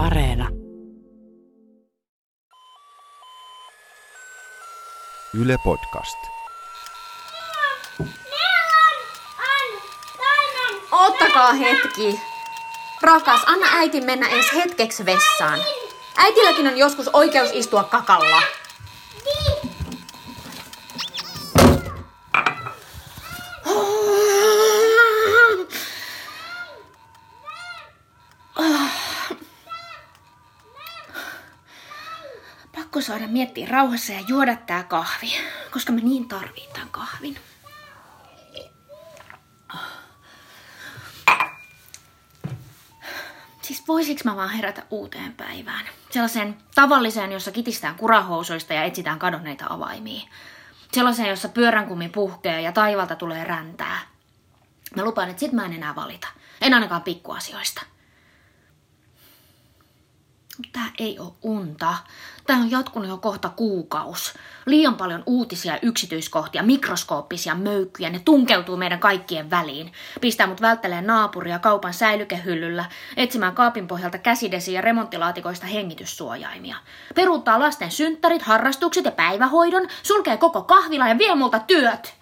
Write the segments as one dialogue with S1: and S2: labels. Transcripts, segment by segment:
S1: Areena.
S2: Yle Podcast.
S3: Ottakaa hetki. Rakas, anna äiti mennä edes hetkeksi vessaan. Äitilläkin on joskus oikeus istua kakalla. Pakko saada miettiä rauhassa ja juoda tää kahvi, koska mä niin tarviin tän kahvin. Siis voisiks mä vaan herätä uuteen päivään? Sellaiseen tavalliseen, jossa kitistään kurahousuista ja etsitään kadonneita avaimia. Sellaiseen, jossa pyöränkummi puhkee ja taivalta tulee räntää. Mä lupaan, että sit mä en enää valita. En ainakaan pikkuasioista. Tää ei ole unta. Tää on jatkunut jo kohta kuukaus. Liian paljon uutisia, yksityiskohtia, mikroskooppisia möykkyjä. Ne tunkeutuu meidän kaikkien väliin. Pistää mut välttelee naapuria kaupan säilykehyllyllä, etsimään kaapin pohjalta käsidesiä ja remonttilaatikoista hengityssuojaimia. Peruuttaa lasten synttärit, harrastukset ja päivähoidon, sulkee koko kahvila ja vie multa työt.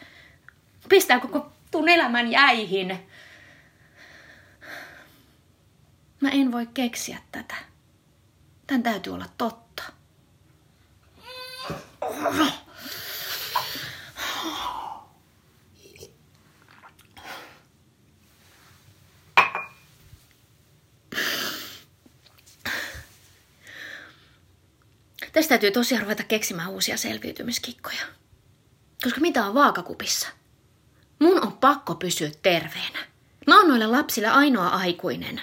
S3: Pistää koko tun elämän jäihin. Mä en voi keksiä tätä. Tän täytyy olla totta. Tästä täytyy tosiaan ruveta keksimään uusia selviytymiskikkoja. Koska mitä on vaakakupissa? Mun on pakko pysyä terveenä. Mä oon noille lapsille ainoa aikuinen.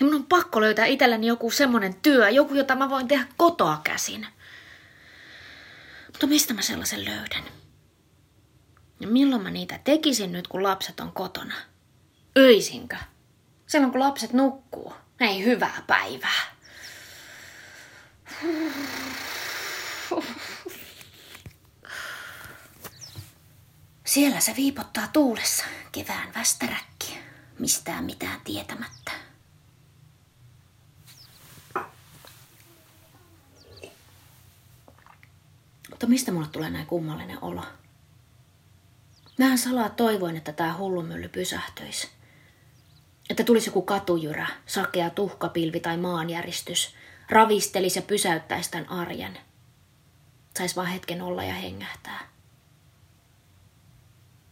S3: Ja mun on pakko löytää itselleni joku semmonen työ, joku, jota mä voin tehdä kotoa käsin. Mutta mistä mä sellaisen löydän? Ja milloin mä niitä tekisin nyt, kun lapset on kotona? Öisinkö? Silloin, kun lapset nukkuu. Ei hyvää päivää. Siellä se viipottaa tuulessa, kevään västäräkki, mistään mitään tietämättä. Mutta mistä mulle tulee näin kummallinen olo? Mähän salaa toivoin, että tämä hullumylly pysähtyisi. Että tulisi joku katujyrä, sakea tuhkapilvi tai maanjäristys, ravistelisi ja pysäyttäisi tämän arjen. Sais vaan hetken olla ja hengähtää.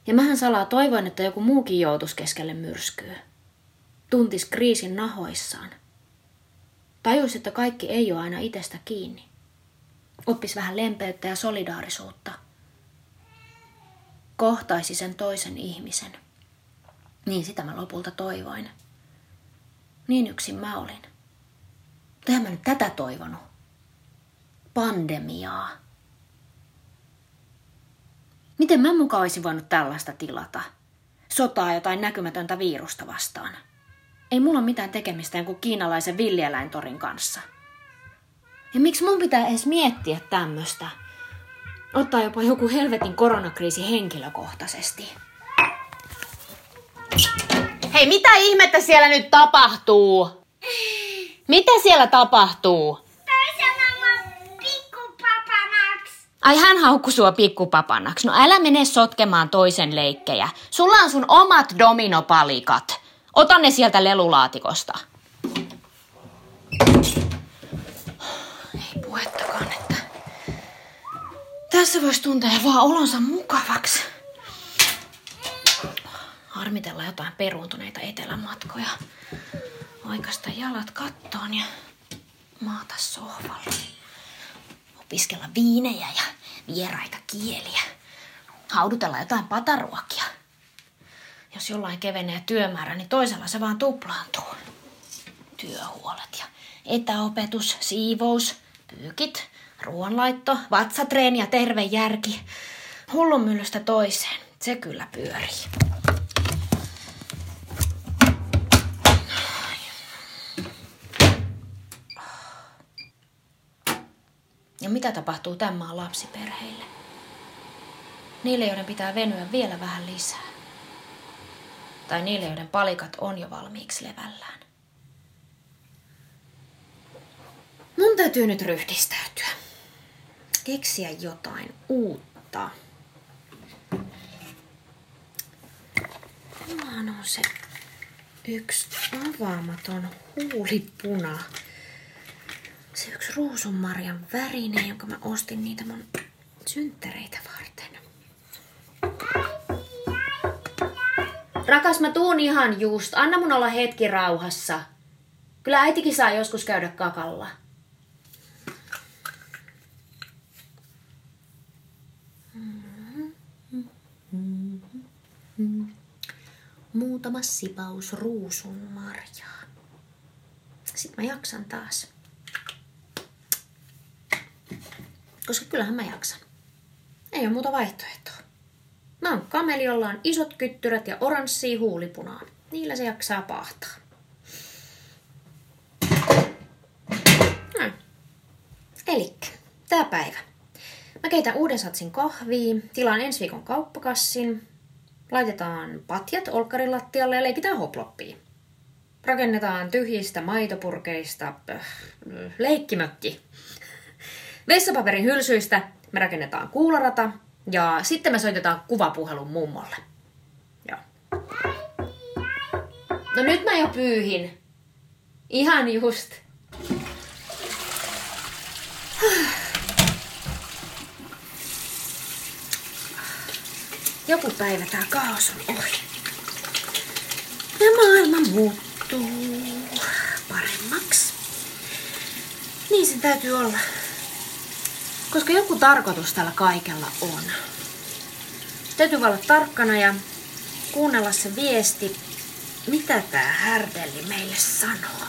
S3: Ja mähän salaa toivoin, että joku muukin joutuisi keskelle myrskyä. Tuntis kriisin nahoissaan. Tajus, että kaikki ei ole aina itsestä kiinni. Oppis vähän lempeyttä ja solidaarisuutta. Kohtaisi sen toisen ihmisen. Niin sitä mä lopulta toivoin. Niin yksin mä olin. Mutta mä nyt tätä toivonut. Pandemiaa. Miten mä mukaan olisin voinut tällaista tilata? Sotaa jotain näkymätöntä virusta vastaan. Ei mulla ole mitään tekemistä jonkun kiinalaisen villieläintorin kanssa – ja miksi mun pitää edes miettiä tämmöstä? Ottaa jopa joku helvetin koronakriisi henkilökohtaisesti. Hei, mitä ihmettä siellä nyt tapahtuu? Mitä siellä tapahtuu? Ai hän haukku sua pikkupapanaksi. No älä mene sotkemaan toisen leikkejä. Sulla on sun omat dominopalikat. Ota ne sieltä lelulaatikosta. puhettakaan, että tässä voisi tuntea vaan olonsa mukavaksi. Harmitella jotain peruuntuneita etelämatkoja. Oikasta jalat kattoon ja maata sohvalla. Opiskella viinejä ja vieraita kieliä. Haudutella jotain pataruokia. Jos jollain kevenee työmäärä, niin toisella se vaan tuplaantuu. Työhuolet ja etäopetus, siivous, pyykit, ruoanlaitto, vatsatreeni ja terve järki. Hullunmyllystä toiseen. Se kyllä pyörii. Ja mitä tapahtuu tämän maan lapsiperheille? Niille, joiden pitää venyä vielä vähän lisää. Tai niille, joiden palikat on jo valmiiksi levällään. Mun täytyy nyt ryhdistäytyä. Keksiä jotain uutta. Mullahan on se yksi avaamaton huulipuna. Se yksi ruusunmarjan värinen, jonka mä ostin niitä mun synttäreitä varten. Rakas, mä tuun ihan just. Anna mun olla hetki rauhassa. Kyllä äitikin saa joskus käydä kakalla. Muutama sipaus ruusun marjaa. Sitten mä jaksan taas. Koska kyllähän mä jaksan. Ei ole muuta vaihtoehtoa. Mä oon kameli, jolla on isot kyttyrät ja oranssia huulipunaa. Niillä se jaksaa pahtaa. No. Elikkä, tää päivä. Mä keitän uuden satsin kahvia, tilaan ensi viikon kauppakassin, laitetaan patjat olkkarin lattialle ja leikitään hoploppia. Rakennetaan tyhjistä maitopurkeista leikkimökki. Vessapaperin hylsyistä me rakennetaan kuularata ja sitten me soitetaan kuvapuhelun mummolle. Joo. No nyt mä jo pyyhin. Ihan just. Joku päivä tää kaos on ohi. Ja maailma muuttuu paremmaksi. Niin sen täytyy olla. Koska joku tarkoitus tällä kaikella on. Täytyy olla tarkkana ja kuunnella se viesti, mitä tää härdelli meille sanoo.